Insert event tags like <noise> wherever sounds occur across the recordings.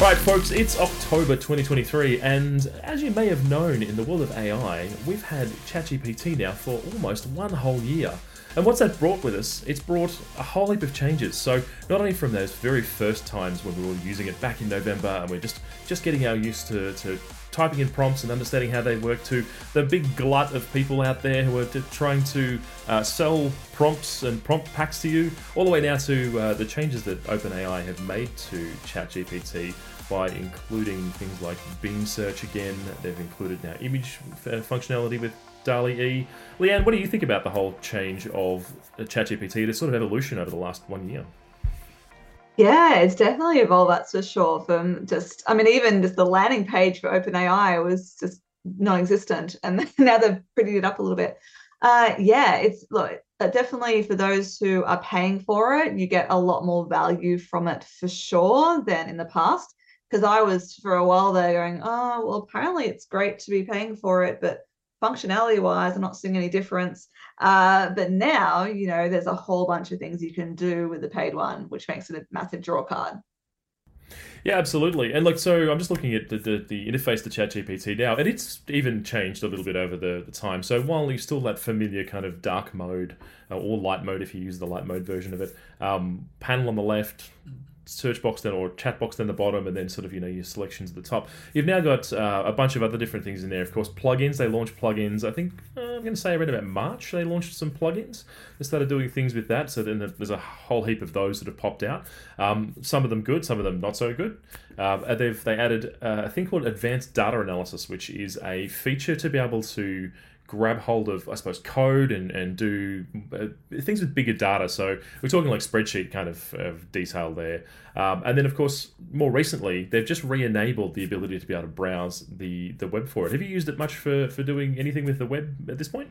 Right, folks, it's October 2023, and as you may have known in the world of AI, we've had ChatGPT now for almost one whole year. And what's that brought with us? It's brought a whole heap of changes. So not only from those very first times when we were using it back in November, and we're just just getting our used to, to typing in prompts and understanding how they work to the big glut of people out there who are trying to uh, sell prompts and prompt packs to you, all the way now to uh, the changes that OpenAI have made to ChatGPT by including things like Bing search again. They've included now image functionality with DALL-E E. Leanne, what do you think about the whole change of ChatGPT, the sort of evolution over the last one year? Yeah, it's definitely evolved, that's for sure. From just, I mean, even just the landing page for OpenAI was just non-existent, and <laughs> now they've prettied it up a little bit. Uh, yeah, it's look uh, definitely for those who are paying for it, you get a lot more value from it for sure than in the past. Because I was for a while there going, oh well, apparently it's great to be paying for it, but functionality wise, I'm not seeing any difference. Uh, but now, you know, there's a whole bunch of things you can do with the paid one, which makes it a massive draw card. Yeah, absolutely. And like, so I'm just looking at the, the, the interface to ChatGPT now, and it's even changed a little bit over the, the time. So while you still that familiar kind of dark mode uh, or light mode, if you use the light mode version of it, um, panel on the left, search box then or chat box down the bottom and then sort of you know your selections at the top. You've now got uh, a bunch of other different things in there. Of course plugins they launched plugins i think uh, i'm going to say around about march they launched some plugins. They started doing things with that so then there's a whole heap of those that have popped out. Um, some of them good some of them not so good. Uh, they've they added uh, a thing called advanced data analysis which is a feature to be able to grab hold of, I suppose, code and, and do uh, things with bigger data. So we're talking like spreadsheet kind of, of detail there. Um, and then, of course, more recently, they've just re-enabled the ability to be able to browse the, the web for it. Have you used it much for, for doing anything with the web at this point?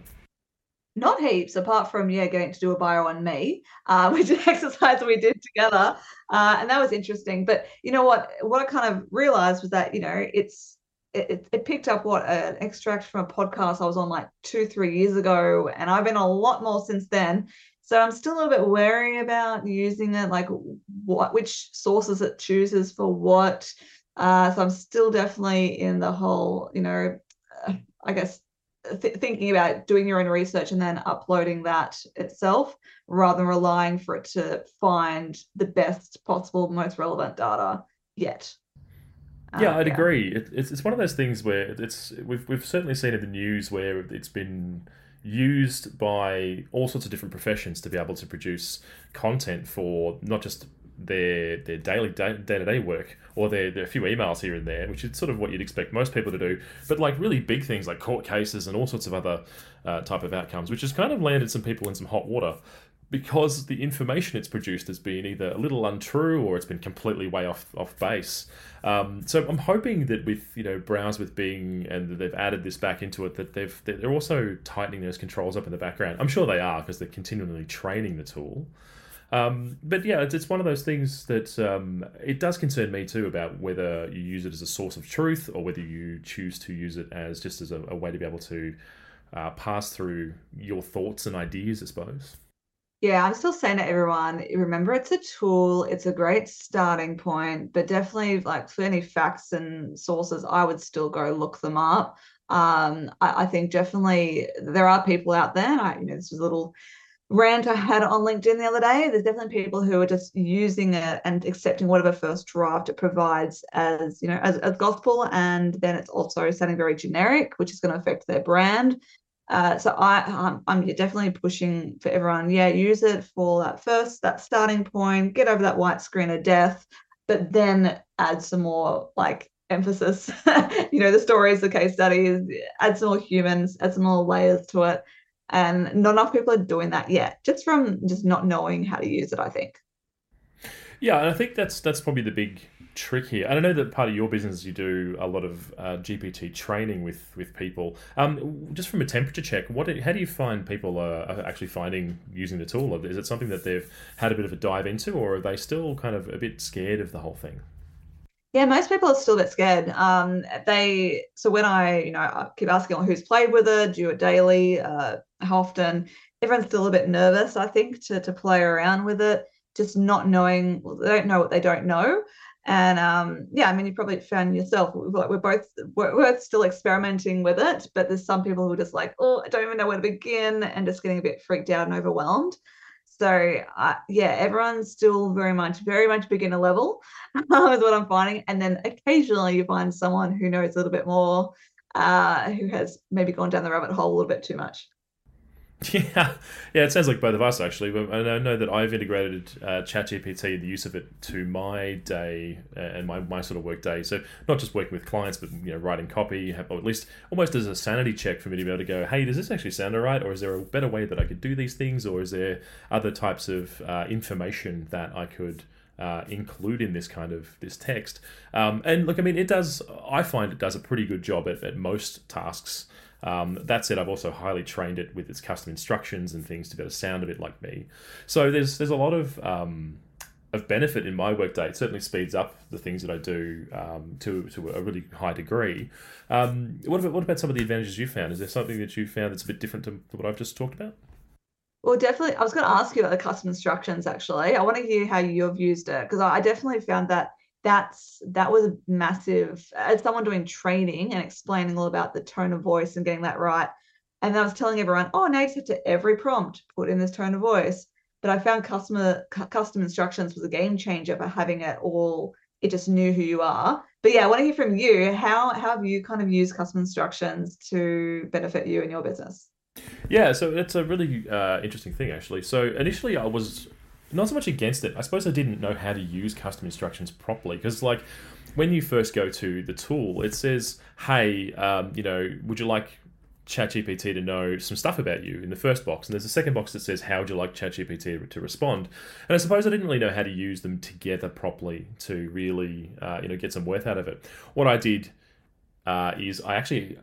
Not heaps, apart from yeah, going to do a bio on me, uh, <laughs> which is an exercise we did together, uh, and that was interesting. But you know what? What I kind of realized was that you know it's it, it picked up what an extract from a podcast I was on like two, three years ago, and I've been a lot more since then. So I'm still a little bit wary about using it, like what which sources it chooses for what. Uh, so I'm still definitely in the whole, you know, uh, I guess th- thinking about doing your own research and then uploading that itself, rather than relying for it to find the best possible, most relevant data yet. Yeah, uh, I'd yeah. agree. It, it's it's one of those things where it's we've we've certainly seen in the news where it's been used by all sorts of different professions to be able to produce content for not just their their daily day to day work or their, their few emails here and there, which is sort of what you'd expect most people to do, but like really big things like court cases and all sorts of other uh, type of outcomes, which has kind of landed some people in some hot water because the information it's produced has been either a little untrue or it's been completely way off off base. Um, so I'm hoping that with you know browse with Bing and they've added this back into it that they've they're also tightening those controls up in the background. I'm sure they are because they're continually training the tool. Um, but yeah, it's, it's one of those things that um, it does concern me too about whether you use it as a source of truth or whether you choose to use it as just as a, a way to be able to uh, pass through your thoughts and ideas, I suppose. Yeah, I'm still saying to everyone, remember it's a tool, it's a great starting point, but definitely like for any facts and sources, I would still go look them up. Um, I, I think definitely there are people out there, and I, you know, this was a little rant I had on LinkedIn the other day. There's definitely people who are just using it and accepting whatever first draft it provides as, you know, as, as gospel, and then it's also sounding very generic, which is going to affect their brand. Uh, so I, I'm, I'm definitely pushing for everyone. Yeah, use it for that first, that starting point. Get over that white screen of death, but then add some more like emphasis. <laughs> you know, the stories, the case studies. Add some more humans. Add some more layers to it. And not enough people are doing that yet, just from just not knowing how to use it. I think. Yeah, and I think that's that's probably the big trick here. And I know that part of your business you do a lot of uh, GPT training with with people. Um, just from a temperature check, what how do you find people are, actually finding using the tool? Is it something that they've had a bit of a dive into, or are they still kind of a bit scared of the whole thing? Yeah, most people are still a bit scared. Um, they so when I you know I keep asking who's played with it, do it daily, uh, how often. Everyone's still a bit nervous, I think, to to play around with it just not knowing well, they don't know what they don't know And um, yeah, I mean, you probably found yourself, we're both we're, we're still experimenting with it, but there's some people who are just like, oh, I don't even know where to begin, and just getting a bit freaked out and overwhelmed. So uh, yeah, everyone's still very much, very much beginner level, <laughs> is what I'm finding. And then occasionally you find someone who knows a little bit more, uh, who has maybe gone down the rabbit hole a little bit too much. <laughs> Yeah, yeah, it sounds like both of us actually. And I know that I've integrated uh, ChatGPT, the use of it, to my day uh, and my, my sort of work day. So not just working with clients, but you know, writing copy, or at least almost as a sanity check for me to be able to go, hey, does this actually sound alright, or is there a better way that I could do these things, or is there other types of uh, information that I could uh, include in this kind of this text? Um, and look, I mean, it does. I find it does a pretty good job at, at most tasks. Um, that said, I've also highly trained it with its custom instructions and things to be able to sound a bit like me. So there's there's a lot of um, of benefit in my workday. It certainly speeds up the things that I do um, to to a really high degree. Um, what about what about some of the advantages you found? Is there something that you found that's a bit different to, what I've just talked about? Well, definitely. I was going to ask you about the custom instructions. Actually, I want to hear how you've used it because I definitely found that that's that was a massive. As someone doing training and explaining all about the tone of voice and getting that right and i was telling everyone oh now you have to every prompt put in this tone of voice. But i found customer custom instructions was a game changer for having it all it just knew who you are. But yeah i want to hear from you. How, how have you kind of used custom instructions to benefit you and your business? Yeah so it's a really uh, interesting thing actually. So initially i was not so much against it. I suppose I didn't know how to use custom instructions properly because, like, when you first go to the tool, it says, "Hey, um, you know, would you like ChatGPT to know some stuff about you in the first box, and there's a second box that says, How would you like ChatGPT to respond? And I suppose I didn't really know how to use them together properly to really, uh, you know, get some worth out of it. What I did uh, is I actually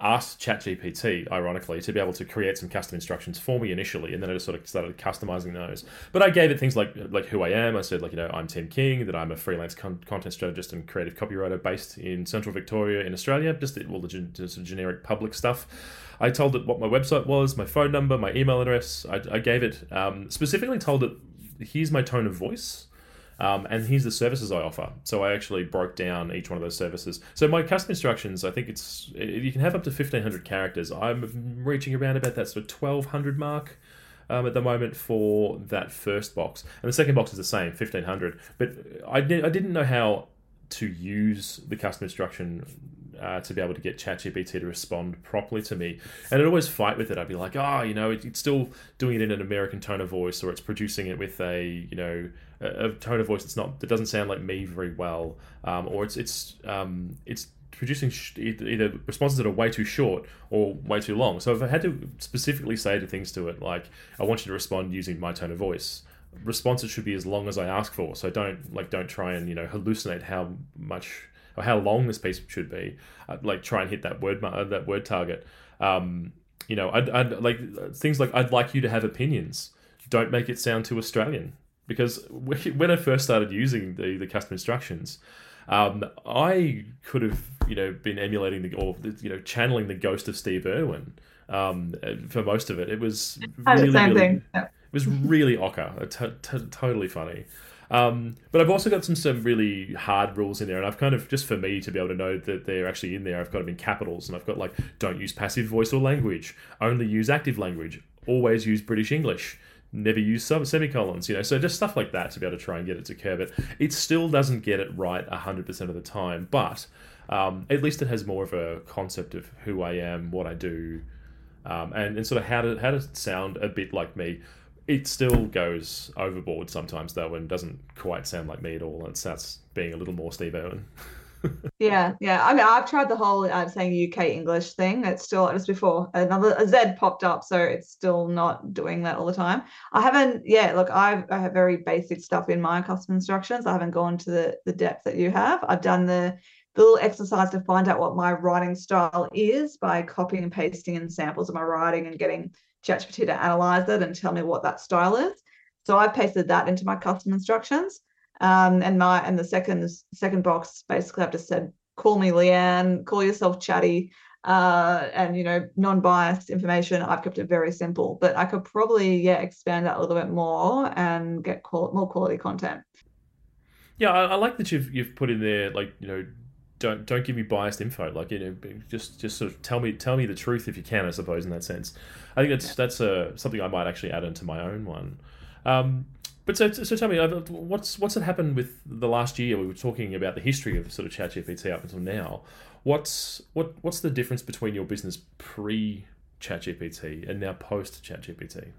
asked ChatGPT, ironically, to be able to create some custom instructions for me initially, and then I just sort of started customizing those. But I gave it things like like who I am. I said like you know I'm Tim King, that I'm a freelance con- content strategist and creative copywriter based in Central Victoria in Australia. Just all the gen- just generic public stuff. I told it what my website was, my phone number, my email address. I, I gave it um, specifically told it here's my tone of voice um, and here's the services I offer. So I actually broke down each one of those services. So my custom instructions, I think it's you can have up to fifteen hundred characters. I'm reaching around about that sort of twelve hundred mark. Um, at the moment for that first box, and the second box is the same, fifteen hundred. But I, I didn't know how to use the custom instruction uh, to be able to get ChatGPT to respond properly to me. And I'd always fight with it. I'd be like, oh, you know, it's still doing it in an American tone of voice, or it's producing it with a, you know, a, tone of voice that's not that doesn't sound like me very well, um, or it's it's um, it's producing sh- either responses that are way too short or way too long. So if I had to specifically say to things to it, like I want you to respond using my tone of voice, responses should be as long as I ask for. So don't like don't try and you know hallucinate how much or how long this piece should be. I'd, like try and hit that word uh, that word target. Um, you know, I'd, I'd like things like I'd like you to have opinions. Don't make it sound too Australian because when I first started using the the custom instructions. Um, I could have, you know, been emulating the or you know channeling the ghost of Steve Irwin um, for most of it. It was really, really, <laughs> it was really ochre, t- t- totally funny. Um, but I've also got some some really hard rules in there, and I've kind of just for me to be able to know that they're actually in there. I've got them in capitals, and I've got like don't use passive voice or language, only use active language, always use British English, never use sub semicolons. You know, so just stuff like that to be able to try and get it to curve it. It still doesn't get it right hundred percent of the time, but um, at least it has more of a concept of who I am, what I do. Um, and, and sort of how to how to sound a bit like me it still goes overboard sometimes though and doesn't quite sound like me at all and starts being a little more steve irwin <laughs> yeah yeah. I mean i've tried the whole uh, saying uk english thing. It's still was before another a z popped up so it's still not doing that all the time. I haven't yeah look I've, i have very basic stuff in my custom instructions. I haven't gone to the the depth that you have. I've done the the little exercise to find out what my writing style is by copying and pasting in samples of my writing and getting ChatGPT to analyze it and tell me what that style is. So I've pasted that into my custom instructions. Um, and my and the second second box basically I've just said, call me Leanne, call yourself chatty, uh, and you know, non-biased information. I've kept it very simple, but I could probably yeah expand that a little bit more and get qual- more quality content. Yeah, I, I, like that you've you've put in there like you know don't don't give me biased info. Like you know, just just sort of tell me tell me the truth if you can. I suppose in that sense, I think that's that's a something I might actually add into my own one. Um, but so, so tell me, uh, what's what's it happened with the last year? We were talking about the history of sort of ChatGPT up until now. What's what what's the difference between your business pre ChatGPT and now post ChatGPT?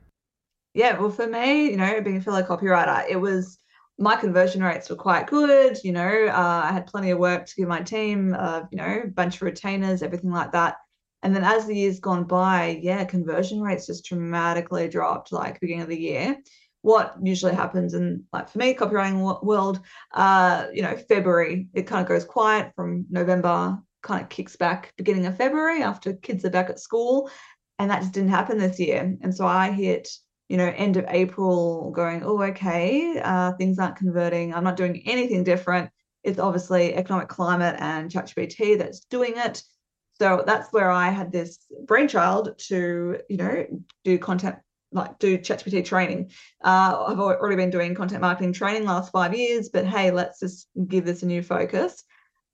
Yeah, well, for me, you know, being a fellow copywriter, it was my conversion rates were quite good. You know, uh, I had plenty of work to give my team, uh, you know, a bunch of retainers, everything like that. And then as the years gone by, yeah, conversion rates just dramatically dropped like beginning of the year. What usually happens in like for me, copywriting world, uh, you know, February, it kind of goes quiet from November, kind of kicks back beginning of February after kids are back at school. And that just didn't happen this year. And so I hit you know, end of April going, oh, okay, uh, things aren't converting. I'm not doing anything different. It's obviously economic climate and ChatGPT that's doing it. So that's where I had this brainchild to, you know, do content, like do ChatGPT training. Uh, I've already been doing content marketing training last five years, but hey, let's just give this a new focus.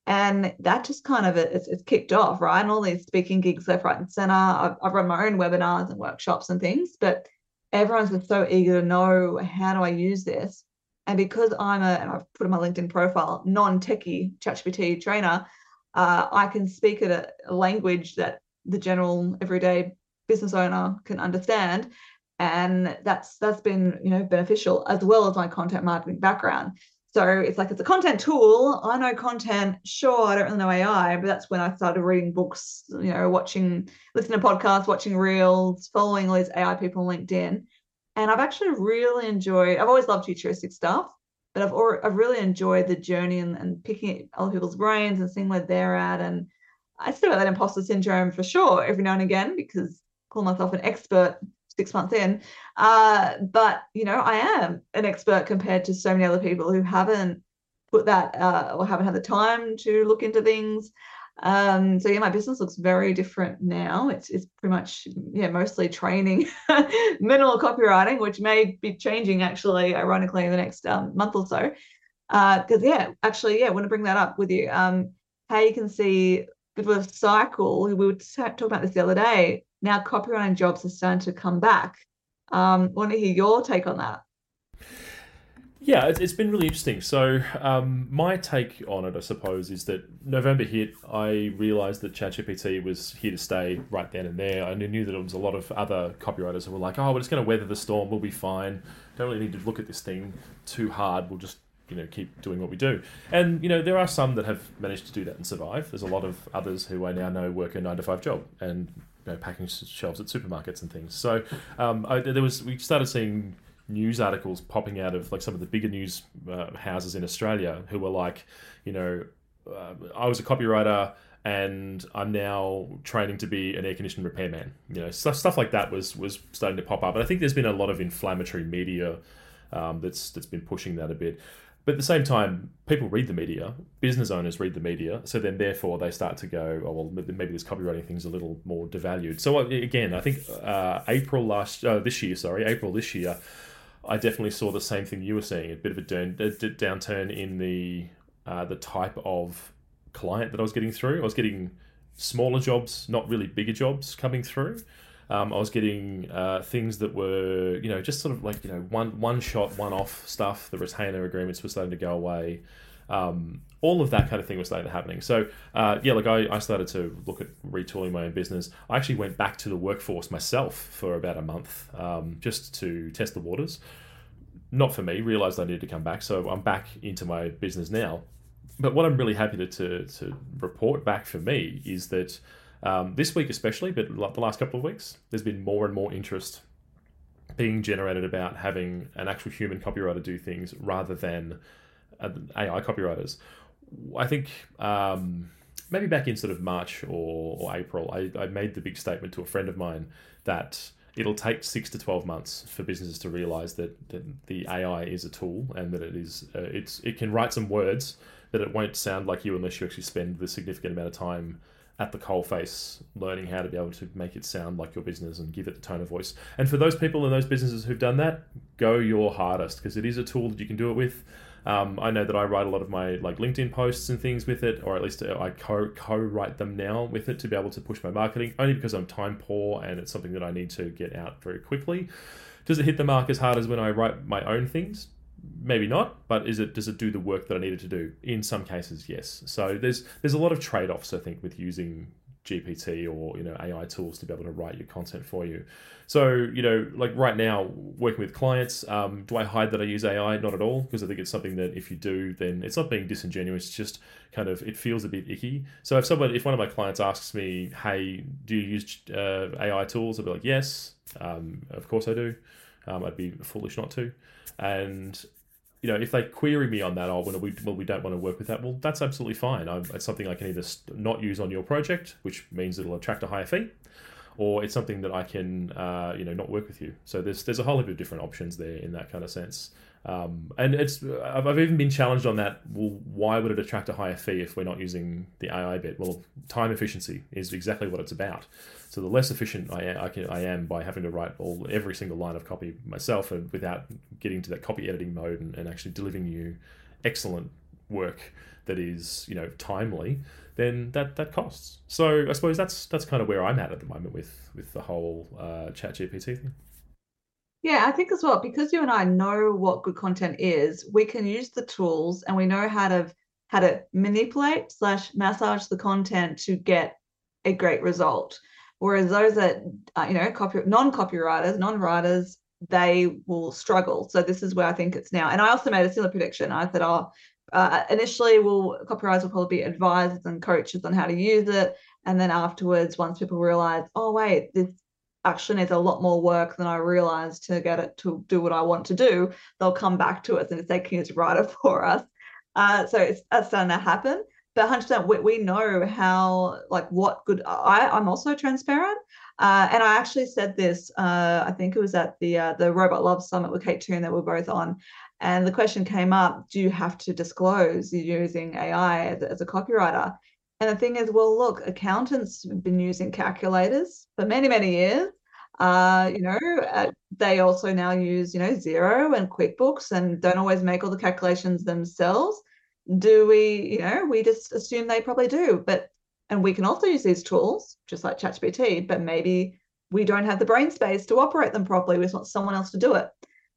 And that just kind of it's, it's kicked off, right? And all these speaking gigs left, right, and center. I've, I've run my own webinars and workshops and things, but everyone's been so eager to know how do I use this. And because I'm a, and I've put in my LinkedIn profile, non-techie ChatGPT trainer, uh, I can speak at a language that the general everyday business owner can understand and that's that's been you know beneficial as well as my content marketing background so it's like it's a content tool. I know content. Sure, I don't really know AI, but that's when I started reading books, you know, watching, listening to podcasts, watching reels, following all these AI people on LinkedIn. And I've actually really enjoyed, I've always loved futuristic stuff, but I've I've really enjoyed the journey and, and picking other people's brains and seeing where they're at. And I still have that imposter syndrome for sure every now and again because I call myself an expert six months in. Uh, but you know, I am an expert compared to so many other people who haven't put that uh, or haven't had the time to look into things. Um, so yeah, my business looks very different now. It's it's pretty much yeah, mostly training, <laughs> minimal copywriting, which may be changing actually, ironically, in the next um, month or so. Because uh, yeah, actually, yeah, I want to bring that up with you. Um, how you can see bit of a cycle. We were talking about this the other day now copywriting jobs are starting to come back. Um, want to hear your take on that? Yeah, it's been really interesting. So, um, my take on it, I suppose, is that November hit. I realised that ChatGPT was here to stay right then and there. I knew that there was a lot of other copywriters who were like, "Oh, we're just going to weather the storm. We'll be fine. Don't really need to look at this thing too hard. We'll just you know keep doing what we do and you know there are some that have managed to do that and survive there's a lot of others who i now know work a nine to five job and you know, packing shelves at supermarkets and things. So um, I, there was we started seeing news articles popping out of like some of the bigger news uh, houses in Australia who were like, you know, uh, I was a copywriter and I'm now training to be an air conditioning repairman. You know, stuff stuff like that was was starting to pop up. and I think there's been a lot of inflammatory media um, that's that's been pushing that a bit. But at the same time, people read the media, business owners read the media, so then therefore they start to go, oh, well, maybe this copywriting thing's a little more devalued. So uh, again, I think uh, April last, uh, this year, sorry, April this year, I definitely saw the same thing you were seeing, a bit of a, downturn in the uh, the type of client that I was getting through. I was getting smaller jobs, not really bigger jobs coming through. Um, I was getting uh, things that were, you know, just sort of like you know one one shot, one off stuff. The retainer agreements were starting to go away. Um, all of that kind of thing was starting to happening. So uh, yeah, like I, I started to look at retooling my own business. I actually went back to the workforce myself for about a month um, just to test the waters. Not for me. Realized I needed to come back, so I'm back into my business now. But what I'm really happy to, to, to report back for me is that um, this week, especially, but the last couple of weeks, there's been more and more interest being generated about having an actual human copywriter do things rather than uh, AI copywriters. I think um, maybe back in sort of March or, or April, I, I made the big statement to a friend of mine that it'll take six to 12 months for businesses to realize that, that the AI is a tool and that it is uh, it's it can write some words that it won't sound like you unless you actually spend the significant amount of time at the coalface, learning how to be able to make it sound like your business and give it the tone of voice. And for those people in those businesses who've done that, go your hardest because it is a tool that you can do it with. Um, I know that I write a lot of my like LinkedIn posts and things with it, or at least I co co write them now with it to be able to push my marketing. Only because I'm time poor and it's something that I need to get out very quickly. Does it hit the mark as hard as when I write my own things? Maybe not, but is it does it do the work that I needed to do? In some cases, yes. So there's there's a lot of trade offs I think with using GPT or you know AI tools to be able to write your content for you. So you know, like right now, working with clients, um, do I hide that I use AI? Not at all, because I think it's something that if you do, then it's not being disingenuous. It's just kind of it feels a bit icky. So if someone, if one of my clients asks me, "Hey, do you use uh, AI tools?" I'll be like, "Yes, um, of course I do." Um, I'd be foolish not to. And you know, if they query me on that, oh, well, we, well, we don't want to work with that. Well, that's absolutely fine. I'm, it's something I can either not use on your project, which means it'll attract a higher fee, or it's something that I can, uh, you know, not work with you. So there's there's a whole heap of different options there in that kind of sense. Um, and it's I've, I've even been challenged on that. Well, why would it attract a higher fee if we're not using the AI bit? Well, time efficiency is exactly what it's about. So the less efficient I am, I, can, I am by having to write all every single line of copy myself, and without getting to that copy editing mode and, and actually delivering you excellent work that is you know timely, then that that costs. So I suppose that's that's kind of where I'm at at the moment with with the whole uh, Chat GPT thing. Yeah, I think as well, because you and I know what good content is, we can use the tools and we know how to how to manipulate slash massage the content to get a great result. Whereas those that uh, you know copy non-copywriters, non-writers, they will struggle. So this is where I think it's now. And I also made a similar prediction. I said, oh, uh, initially, will copywriters will probably be advisors and coaches on how to use it, and then afterwards, once people realize, oh wait, this actually needs a lot more work than I realized to get it to do what I want to do, they'll come back to us and say, can you write it <laughs> for us? Uh, so it's that's starting to happen. But 100%, we, we know how, like, what good. I, I'm also transparent. Uh, and I actually said this, uh, I think it was at the uh, the Robot Love Summit with Kate Toon that we're both on. And the question came up do you have to disclose using AI as, as a copywriter? And the thing is, well, look, accountants have been using calculators for many, many years. Uh, you know, uh, they also now use, you know, Xero and QuickBooks and don't always make all the calculations themselves. Do we, you know, we just assume they probably do. But, and we can also use these tools, just like ChatGPT, but maybe we don't have the brain space to operate them properly. We just want someone else to do it.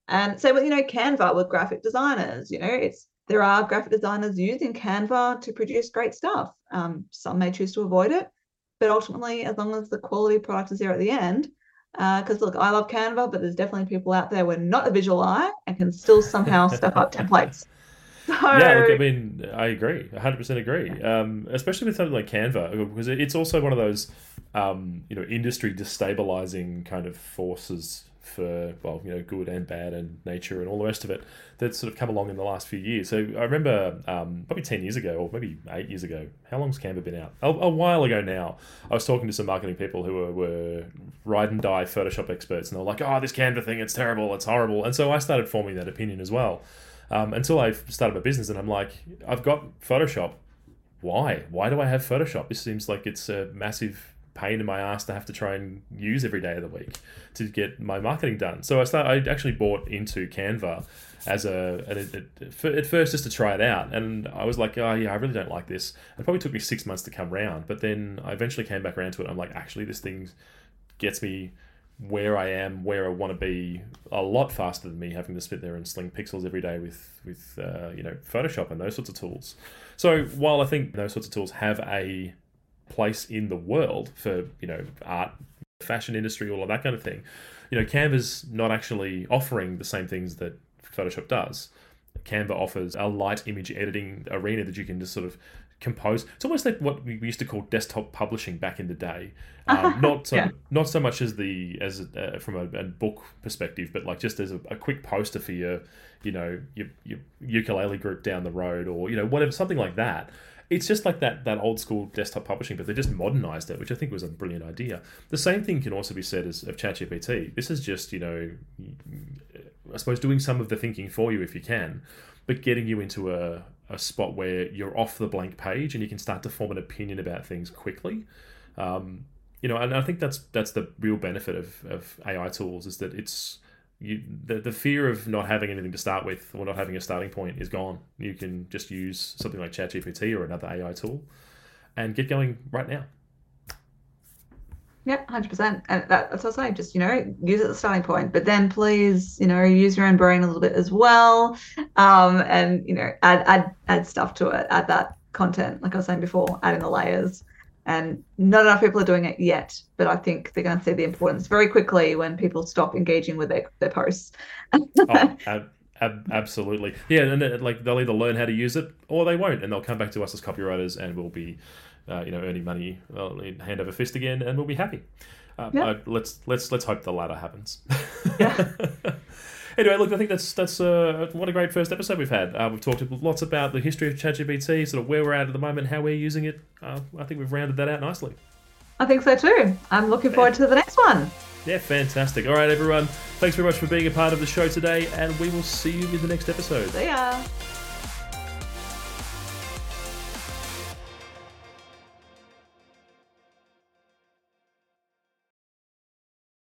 And so, you know, Canva with graphic designers, you know, it's there are graphic designers using Canva to produce great stuff. Um, some may choose to avoid it, but ultimately, as long as the quality product is there at the end, because uh, look, I love Canva, but there's definitely people out there who are not a visual eye and can still somehow stuff up templates. <laughs> So... Yeah, look, I mean, I agree, 100% agree. Um, especially with something like Canva, because it's also one of those, um, you know, industry destabilizing kind of forces for well, you know, good and bad and nature and all the rest of it that's sort of come along in the last few years. So I remember um, probably ten years ago or maybe eight years ago. How long's Canva been out? A, a, while ago now. I was talking to some marketing people who were, were ride and die Photoshop experts, and they were like, "Oh, this Canva thing, it's terrible, it's horrible." And so I started forming that opinion as well. Um, until I started my business, and I'm like, I've got Photoshop. Why? Why do I have Photoshop? This seems like it's a massive pain in my ass to have to try and use every day of the week to get my marketing done. So I start. I actually bought into Canva as a, at first just to try it out, and I was like, oh yeah, I really don't like this. It probably took me six months to come around, but then I eventually came back around to it. I'm like, actually, this thing gets me where I am, where I want to be, a lot faster than me having to sit there and sling pixels every day with with uh, you know Photoshop and those sorts of tools. So while I think those sorts of tools have a place in the world for you know art, fashion industry, all of that kind of thing. You know, Canva's not actually offering the same things that Photoshop does. Canva offers a light image editing arena that you can just sort of compose. It's almost like what we used to call desktop publishing back in the day. <laughs> Um, not so, yeah. not so much as the as uh, from a, a, book perspective, but like just as a, a, quick poster for your you know your, your ukulele group down the road or you know whatever something like that it's just like that that old school desktop publishing, but they just modernized it, which I think was a brilliant idea. The same thing can also be said as of ChatGPT. This is just you know, I suppose doing some of the thinking for you if you can, but getting you into a a spot where you're off the blank page and you can start to form an opinion about things quickly. Um, you know, and I think that's that's the real benefit of, of AI tools is that it's you the, the fear of not having anything to start with or not having a starting point is gone. You can just use something like ChatGPT or another AI tool and get going right now. Yeah, hundred percent. And that, that's what I say. Just you know, use it as a starting point, but then please, you know, use your own brain a little bit as well, um, and you know, add add add stuff to it. Add that content, like I was saying before, adding the layers. And not enough people are doing it yet, but I think they're going to see the importance very quickly when people stop engaging with their, their posts. oh, <laughs> ab- ab- absolutely. Yeah, and then, like they'll either learn how to use it or they won't, and they'll come back to us as copywriters, and we'll be uh, you know, earning money uh, hand over fist again, and we'll be happy. Uh, yeah. let's let's let's hope the latter happens. Yeah. <laughs> anyway, look, I think that's that's uh, what a great first episode we've had. Uh, we've talked lots about the history of ChatGPT, sort of where we're at at the moment, how we're using it. Uh, I think we've rounded that out nicely. I think so too. I'm looking forward to the next one. Yeah, fantastic. All right, everyone. Thanks very much for being a part of the show today, and we will see you in the next episode. See ya.